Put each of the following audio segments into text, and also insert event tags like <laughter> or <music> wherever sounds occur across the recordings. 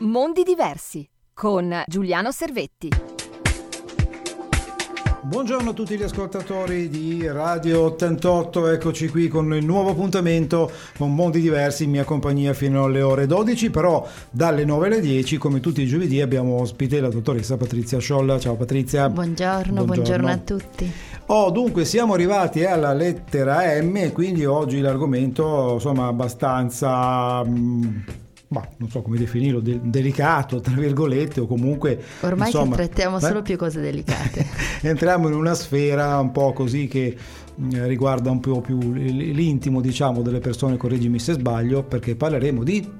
Mondi diversi con Giuliano Servetti. Buongiorno a tutti gli ascoltatori di Radio 88, eccoci qui con il nuovo appuntamento con Mondi Diversi in mia compagnia fino alle ore 12, però dalle 9 alle 10 come tutti i giovedì abbiamo ospite la dottoressa Patrizia Sciolla. Ciao Patrizia. Buongiorno, buongiorno, buongiorno a tutti. Oh, dunque siamo arrivati alla lettera M e quindi oggi l'argomento insomma abbastanza... Mh, ma non so come definirlo, de- delicato, tra virgolette, o comunque... Ormai insomma, trattiamo eh? solo più cose delicate. <laughs> Entriamo in una sfera un po' così che eh, riguarda un po' più l'intimo, diciamo, delle persone, correggimi se sbaglio, perché parleremo di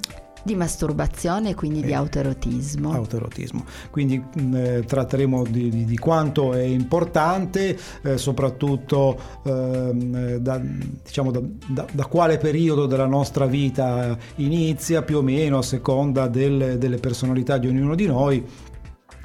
di masturbazione e quindi eh, di autoerotismo. Autoerotismo. Quindi mh, mm, eh, tratteremo di, di, di, quanto è importante, eh, soprattutto eh, da, diciamo, da, da, da, quale periodo della nostra vita inizia, più o meno a seconda del, delle personalità di ognuno di noi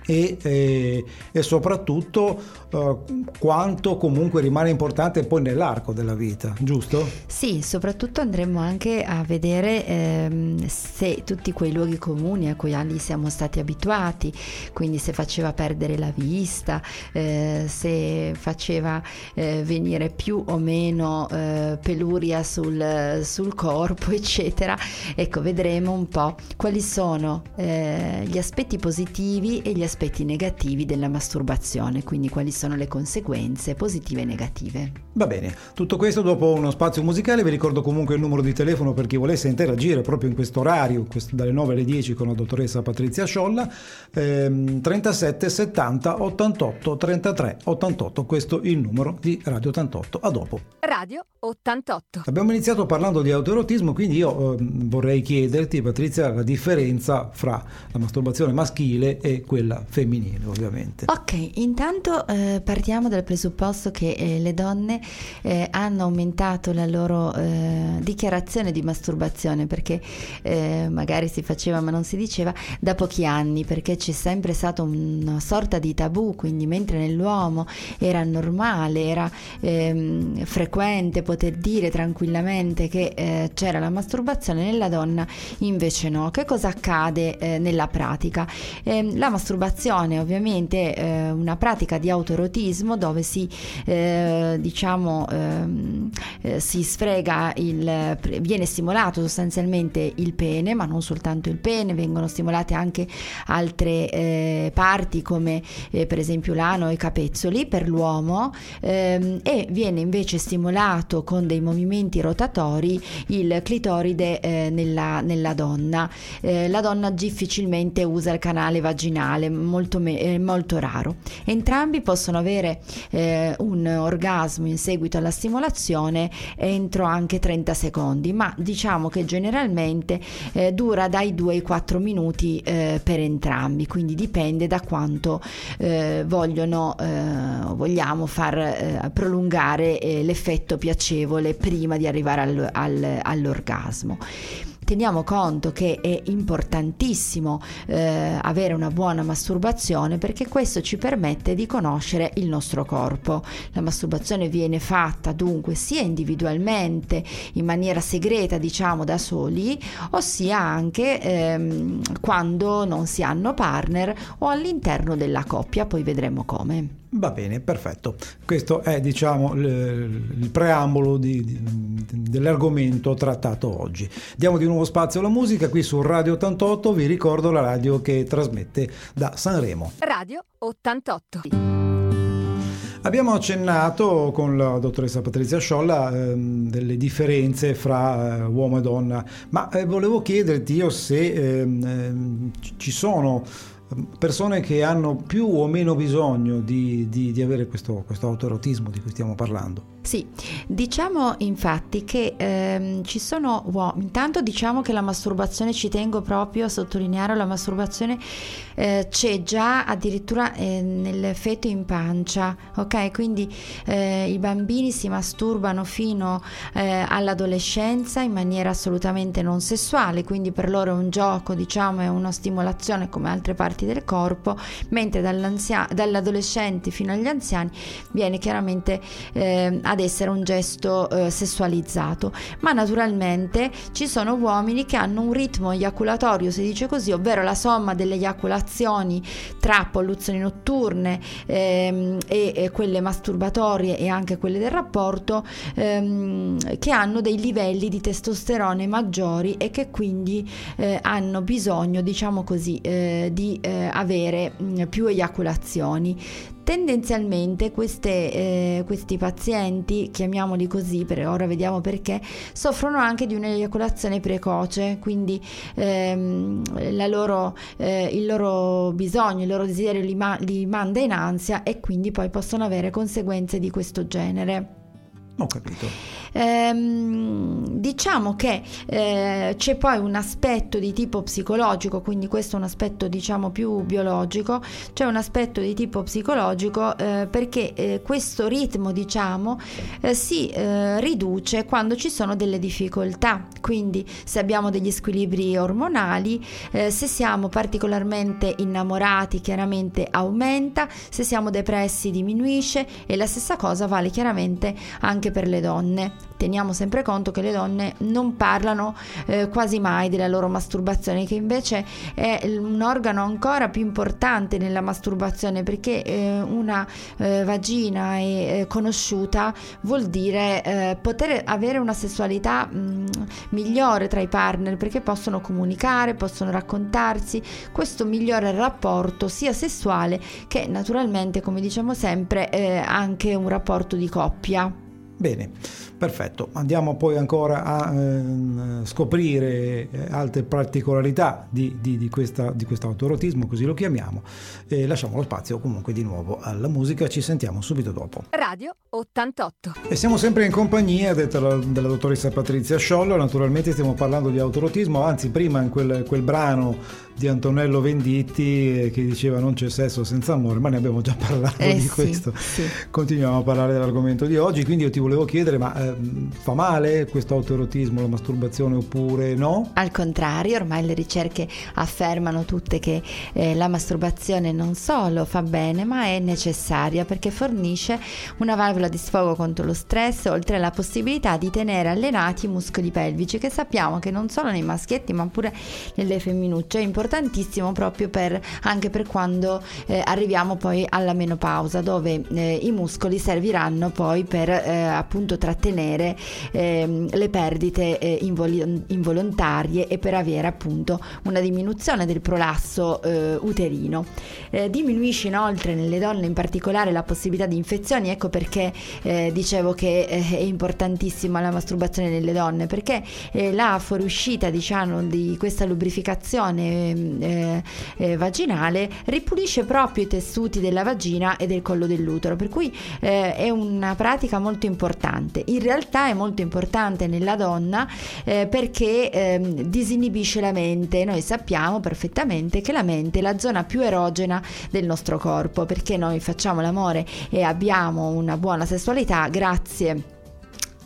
e, e, e soprattutto uh, quanto comunque rimane importante poi nell'arco della vita, giusto? Sì, soprattutto andremo anche a vedere ehm, se tutti quei luoghi comuni a cui siamo stati abituati, quindi se faceva perdere la vista, eh, se faceva eh, venire più o meno eh, peluria sul, sul, corpo, <laughs> eccetera. Ecco, vedremo un po' quali sono eh, gli aspetti positivi e gli aspetti aspetti negativi della masturbazione, quindi quali sono le conseguenze positive e negative. Va bene, tutto questo dopo uno spazio musicale, vi ricordo comunque il numero di telefono per chi volesse interagire proprio in questo orario, dalle 9 alle 10 con la dottoressa Patrizia Sciolla, ehm, 37 70 88 33 88, questo è il numero di Radio 88. A dopo. Radio 88. Abbiamo iniziato parlando di autoerotismo, quindi io eh, vorrei chiederti Patrizia la differenza fra la masturbazione maschile e quella femminile ovviamente. Ok, intanto eh, partiamo dal presupposto che eh, le donne eh, hanno aumentato la loro eh, dichiarazione di masturbazione perché eh, magari si faceva ma non si diceva da pochi anni perché c'è sempre stato una sorta di tabù, quindi mentre nell'uomo era normale, era ehm, frequente poter dire tranquillamente che eh, c'era la masturbazione, nella donna invece no. Che cosa accade nella pratica? Ehm, la masturbazione masturbazione ovviamente è una pratica di autoerotismo dove si eh, diciamo ehm, eh, si sfrega il viene stimolato sostanzialmente il pene ma non soltanto il pene vengono stimolate anche altre eh, parti come eh, per esempio l'ano e i capezzoli per l'uomo ehm, e viene invece stimolato con dei movimenti rotatori il clitoride eh, nella, nella donna. Eh, la donna difficilmente usa il canale vaginale molto, me- molto raro. Entrambi possono avere eh, un orgasmo in seguito alla stimolazione entro anche 30 secondi, ma diciamo che generalmente eh, dura dai 2 ai 4 minuti eh, per entrambi, quindi dipende da quanto eh, vogliono, eh, vogliamo far eh, prolungare l'effetto piacevole prima di arrivare al, al, all'orgasmo teniamo conto che è importantissimo eh, avere una buona masturbazione perché questo ci permette di conoscere il nostro corpo. La masturbazione viene fatta dunque sia individualmente in maniera segreta, diciamo da soli, ossia anche ehm, quando non si hanno partner o all'interno della coppia, poi vedremo come. Va bene, perfetto. Questo è diciamo il, preambolo di, di, dell'argomento trattato oggi. Diamo di nuovo spazio alla musica qui su Radio 88, vi ricordo la radio che trasmette da Sanremo. Radio 88. Abbiamo accennato con la dottoressa Patrizia Sciolla ehm, delle differenze fra eh, uomo e donna, ma eh, volevo chiederti io se ehm, ehm ci sono persone che hanno più o meno bisogno di, di, di avere questo, questo autoerotismo di cui stiamo parlando. Sì, diciamo infatti che ehm, ci sono uomini, intanto diciamo che la masturbazione, ci tengo proprio a sottolineare, la masturbazione eh, c'è già addirittura eh, nel feto in pancia, ok? Quindi eh, i bambini si masturbano fino eh, all'adolescenza in maniera assolutamente non sessuale, quindi per loro è un gioco, diciamo, è una stimolazione come altre parti del corpo, mentre dall'adolescente fino agli anziani viene chiaramente eh, ad essere un gesto eh, sessualizzato, ma naturalmente ci sono uomini che hanno un ritmo eiaculatorio, si dice così, ovvero la somma delle eiaculazioni tra polluzioni notturne ehm, e, e, quelle masturbatorie e anche quelle del rapporto, ehm, che hanno dei livelli di testosterone maggiori e che quindi eh, hanno bisogno, diciamo così, eh, di eh, avere mh, mm, più eiaculazioni. Tendenzialmente queste, eh, questi pazienti, chiamiamoli così, per ora vediamo perché, soffrono anche di un'eiaculazione precoce, quindi ehm, loro, eh, il loro bisogno, il loro desiderio li, ma- li manda in ansia e quindi poi possono avere conseguenze di questo genere. Ho capito. Ehm, diciamo che eh, c'è poi un aspetto di tipo psicologico, quindi questo è un aspetto diciamo più biologico, c'è un aspetto di tipo psicologico eh, perché eh, questo ritmo diciamo eh, si eh, riduce quando ci sono delle difficoltà, quindi se abbiamo degli squilibri ormonali, eh, se siamo particolarmente innamorati chiaramente aumenta, se siamo depressi diminuisce e la stessa cosa vale chiaramente anche per le donne teniamo sempre conto che le donne non parlano eh, quasi mai della loro masturbazione, che invece è un organo ancora più importante nella masturbazione perché eh, una eh, vagina è, eh, conosciuta vuol dire eh, poter avere una sessualità mh, mm, migliore tra i partner perché possono comunicare, possono raccontarsi, questo migliora il rapporto sia sessuale che naturalmente, come diciamo sempre, eh, anche un rapporto di coppia. Bene. Perfetto, andiamo poi ancora a eh, scoprire eh, altre particolarità di, di, di, questa, di questo autorotismo, così lo chiamiamo, e lasciamo lo spazio comunque di nuovo alla musica, ci sentiamo subito dopo. Radio 88. E siamo sempre in compagnia della, della dottoressa Patrizia Sciollo, naturalmente stiamo parlando di autorotismo, anzi prima in quel, quel brano di Antonello Venditti eh, che diceva non c'è sesso senza amore, ma ne abbiamo già parlato eh, di sì, questo. Sì. Continuiamo a parlare dell'argomento di oggi, quindi io ti volevo chiedere, ma eh, fa male questo autoerotismo, la masturbazione oppure no? Al contrario, ormai le ricerche affermano tutte che eh, la masturbazione non solo fa bene, ma è necessaria perché fornisce una valvola di sfogo contro lo stress, oltre alla possibilità di tenere allenati i muscoli pelvici, che sappiamo che non solo nei maschietti, ma pure nelle femminucce è importantissimo proprio per, anche per quando eh, arriviamo poi alla menopausa dove eh, i muscoli serviranno poi per eh, appunto trattenere ehm, le perdite eh, invol- involontarie e per avere appunto una diminuzione del prolasso eh, uterino. Eh, diminuisce inoltre nelle donne in particolare la possibilità di infezioni, ecco perché dicevo che è importantissima la masturbazione nelle donne perché la fuoriuscita diciamo di questa lubrificazione eh, eh, vaginale ripulisce proprio i tessuti della vagina e del collo dell'utero, per cui eh, è una pratica molto importante. In realtà è molto importante nella donna eh, perché ehm, disinibisce la mente. Noi sappiamo perfettamente che la mente è la zona più erogena del nostro corpo, perché noi facciamo l'amore e abbiamo una buona sessualità grazie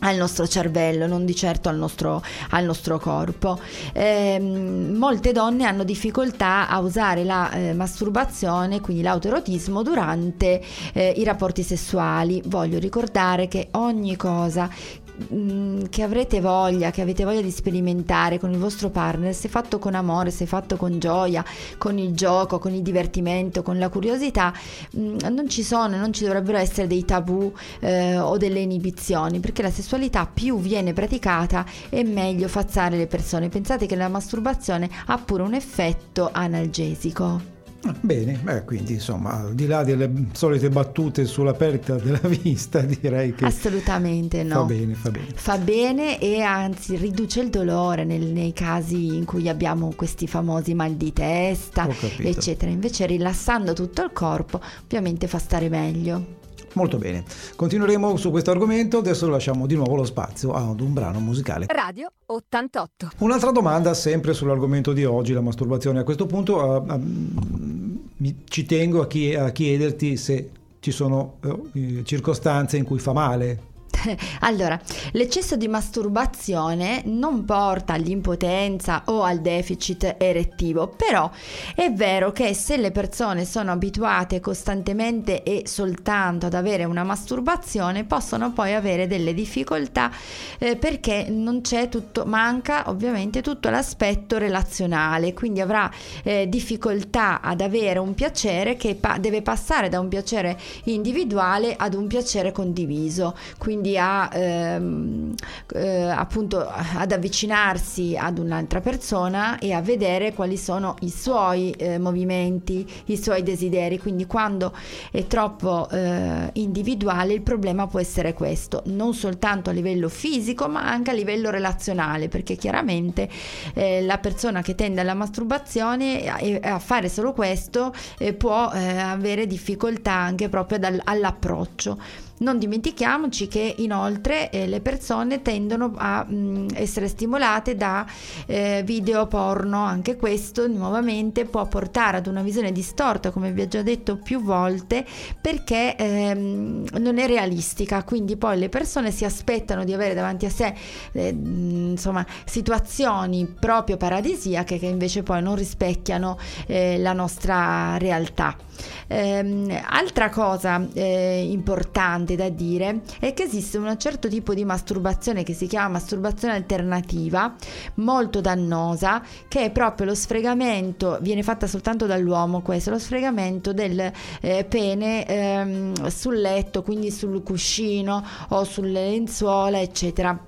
al nostro cervello, non di certo al nostro, al nostro corpo. Eh, molte donne hanno difficoltà a usare la eh, masturbazione, quindi l'autoerotismo, durante eh, i rapporti sessuali. Voglio ricordare che ogni cosa che avrete voglia, che avete voglia di sperimentare con il vostro partner, se fatto con amore, se fatto con gioia, con il gioco, con il divertimento, con la curiosità, mm, non ci sono, non ci dovrebbero essere dei tabù eh, o delle inibizioni, perché la sessualità più viene praticata e meglio fazzare le persone. Pensate che la masturbazione ha pure un effetto analgesico. Bene, beh, quindi insomma, al di là delle solite battute sulla perdita della <laughs> vista, direi che... Assolutamente no. Fa bene, fa bene. Fa bene e anzi riduce il dolore nel, nei casi in cui abbiamo questi famosi mal di testa, eccetera. Invece rilassando tutto il corpo, ovviamente fa stare meglio. Molto bene, continueremo su questo argomento, adesso lasciamo di nuovo lo spazio ad un brano musicale. Radio 88. Un'altra domanda sempre sull'argomento di oggi, la masturbazione. A questo punto uh, uh, ci tengo a, chi- a, chiederti se ci sono uh, circostanze in cui fa male <laughs> Allora, l'eccesso di masturbazione non porta all'impotenza o al deficit erettivo, però è vero che se le persone sono abituate costantemente e soltanto ad avere una masturbazione, possono poi avere delle difficoltà eh, perché non c'è tutto, manca ovviamente tutto l'aspetto relazionale, quindi avrà eh, difficoltà ad avere un piacere che pa- deve passare da un piacere individuale ad un piacere condiviso, quindi a ehm, eh, appunto ad avvicinarsi ad un'altra persona e a vedere quali sono i suoi eh, movimenti, i suoi desideri. Quindi quando è troppo eh, individuale il problema può essere questo, non soltanto a livello fisico ma anche a livello relazionale, perché chiaramente eh, la persona che tende alla masturbazione e a fare solo questo eh, può eh, avere difficoltà anche proprio dal, all'approccio. Non dimentichiamoci che inoltre eh, le persone tendono a mh, mm, essere stimolate da eh, video porno, anche questo nuovamente può portare ad una visione distorta, come vi ho già detto più volte, perché ehm, non è realistica, quindi poi le persone si aspettano di avere davanti a sé eh, insomma, situazioni proprio paradisiache che invece poi non rispecchiano eh, la nostra realtà. Ehm, altra cosa eh, importante da dire è che esiste un certo tipo di masturbazione che si chiama masturbazione alternativa, molto dannosa, che è proprio lo sfregamento, viene fatta soltanto dall'uomo questo, lo sfregamento del eh, pene ehm, sul letto, quindi sul cuscino o sulle lenzuola, eccetera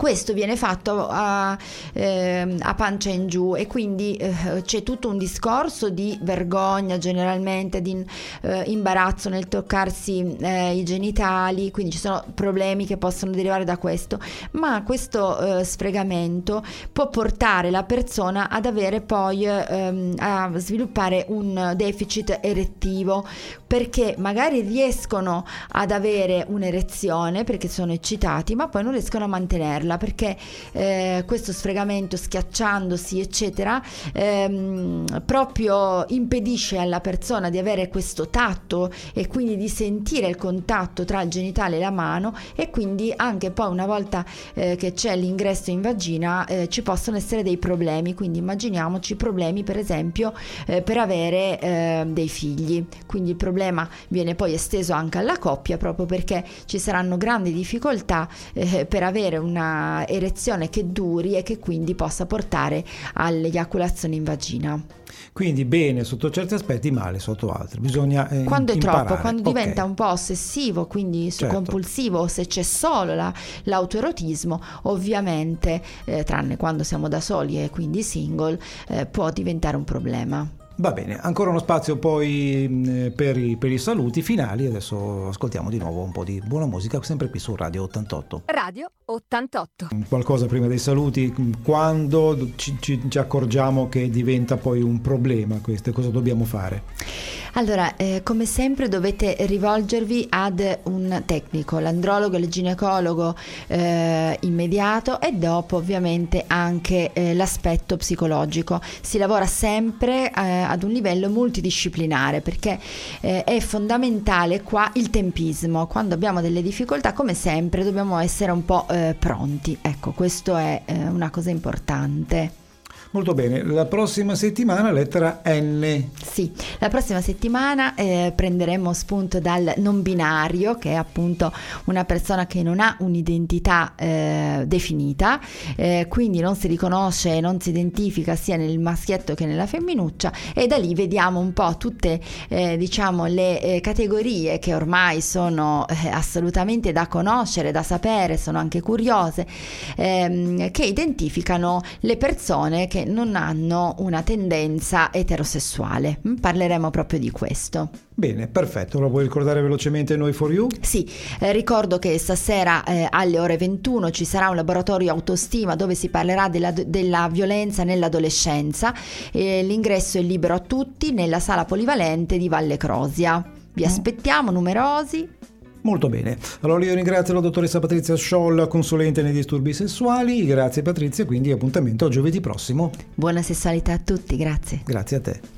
questo viene fatto a, eh, a pancia in giù e quindi eh, c'è tutto un discorso di vergogna generalmente, di eh, imbarazzo nel toccarsi eh, i genitali, quindi ci sono problemi che possono derivare da questo, ma questo eh, sfregamento può portare la persona ad avere poi ehm, a sviluppare un deficit erettivo perché magari riescono ad avere un'erezione perché sono eccitati, ma poi non riescono a mantenerla farla perché eh, questo sfregamento schiacciandosi eccetera ehm, proprio impedisce alla persona di avere questo tatto e quindi di sentire il contatto tra il genitale e la mano e quindi anche poi una volta eh, che c'è l'ingresso in vagina eh, ci possono essere dei problemi. Quindi immaginiamoci problemi per esempio eh, per avere eh, dei figli. Quindi il problema viene poi esteso anche alla coppia proprio perché ci saranno grandi difficoltà eh, per avere una erezione che duri e che quindi possa portare all'eiaculazione in vagina. Quindi bene sotto certi aspetti, male sotto altri. Bisogna eh, Quando è imparare. troppo, quando okay. diventa un po' ossessivo, quindi certo. compulsivo, se c'è solo la, l'autoerotismo, ovviamente, eh, tranne quando siamo da soli e quindi single, eh, può diventare un problema. Va bene, ancora uno spazio poi per i, per i, saluti finali. Adesso ascoltiamo di nuovo un po' di buona musica, sempre qui su Radio 88. Radio 88. Qualcosa prima dei saluti, quando ci, ci, ci accorgiamo che diventa poi un problema questo, cosa dobbiamo fare? Allora, eh, come sempre dovete rivolgervi ad un tecnico, l'andrologo, il ginecologo eh, immediato e dopo ovviamente anche eh, l'aspetto psicologico. Si lavora sempre eh, ad un livello multidisciplinare perché eh, è fondamentale qua il tempismo. Quando abbiamo delle difficoltà, come sempre, dobbiamo essere un po' eh, pronti. Ecco, questo è una cosa importante. Molto bene, la prossima settimana lettera N. Sì, la prossima settimana eh, prenderemo spunto dal non binario, che è appunto una persona che non ha un'identità eh, definita, eh, quindi non si riconosce, non si identifica sia nel maschietto che nella femminuccia e da lì vediamo un po' tutte eh, diciamo le eh, categorie che ormai sono eh, assolutamente da conoscere, da sapere, sono anche curiose, ehm, che identificano le persone che non hanno una tendenza eterosessuale. Mm, parleremo proprio di questo. Bene, perfetto. Lo puoi ricordare velocemente noi for you? Sì, eh, ricordo che stasera eh, alle ore 21 ci sarà un laboratorio autostima dove si parlerà della, della violenza nell'adolescenza. Eh, l'ingresso è libero a tutti nella sala polivalente di Valle Crosia. Vi mm. aspettiamo numerosi. Molto bene. Allora io ringrazio la dottoressa Patrizia Scholl, consulente nei disturbi sessuali. Grazie Patrizia, quindi appuntamento a giovedì prossimo. Buona sessualità a tutti, grazie. Grazie a te.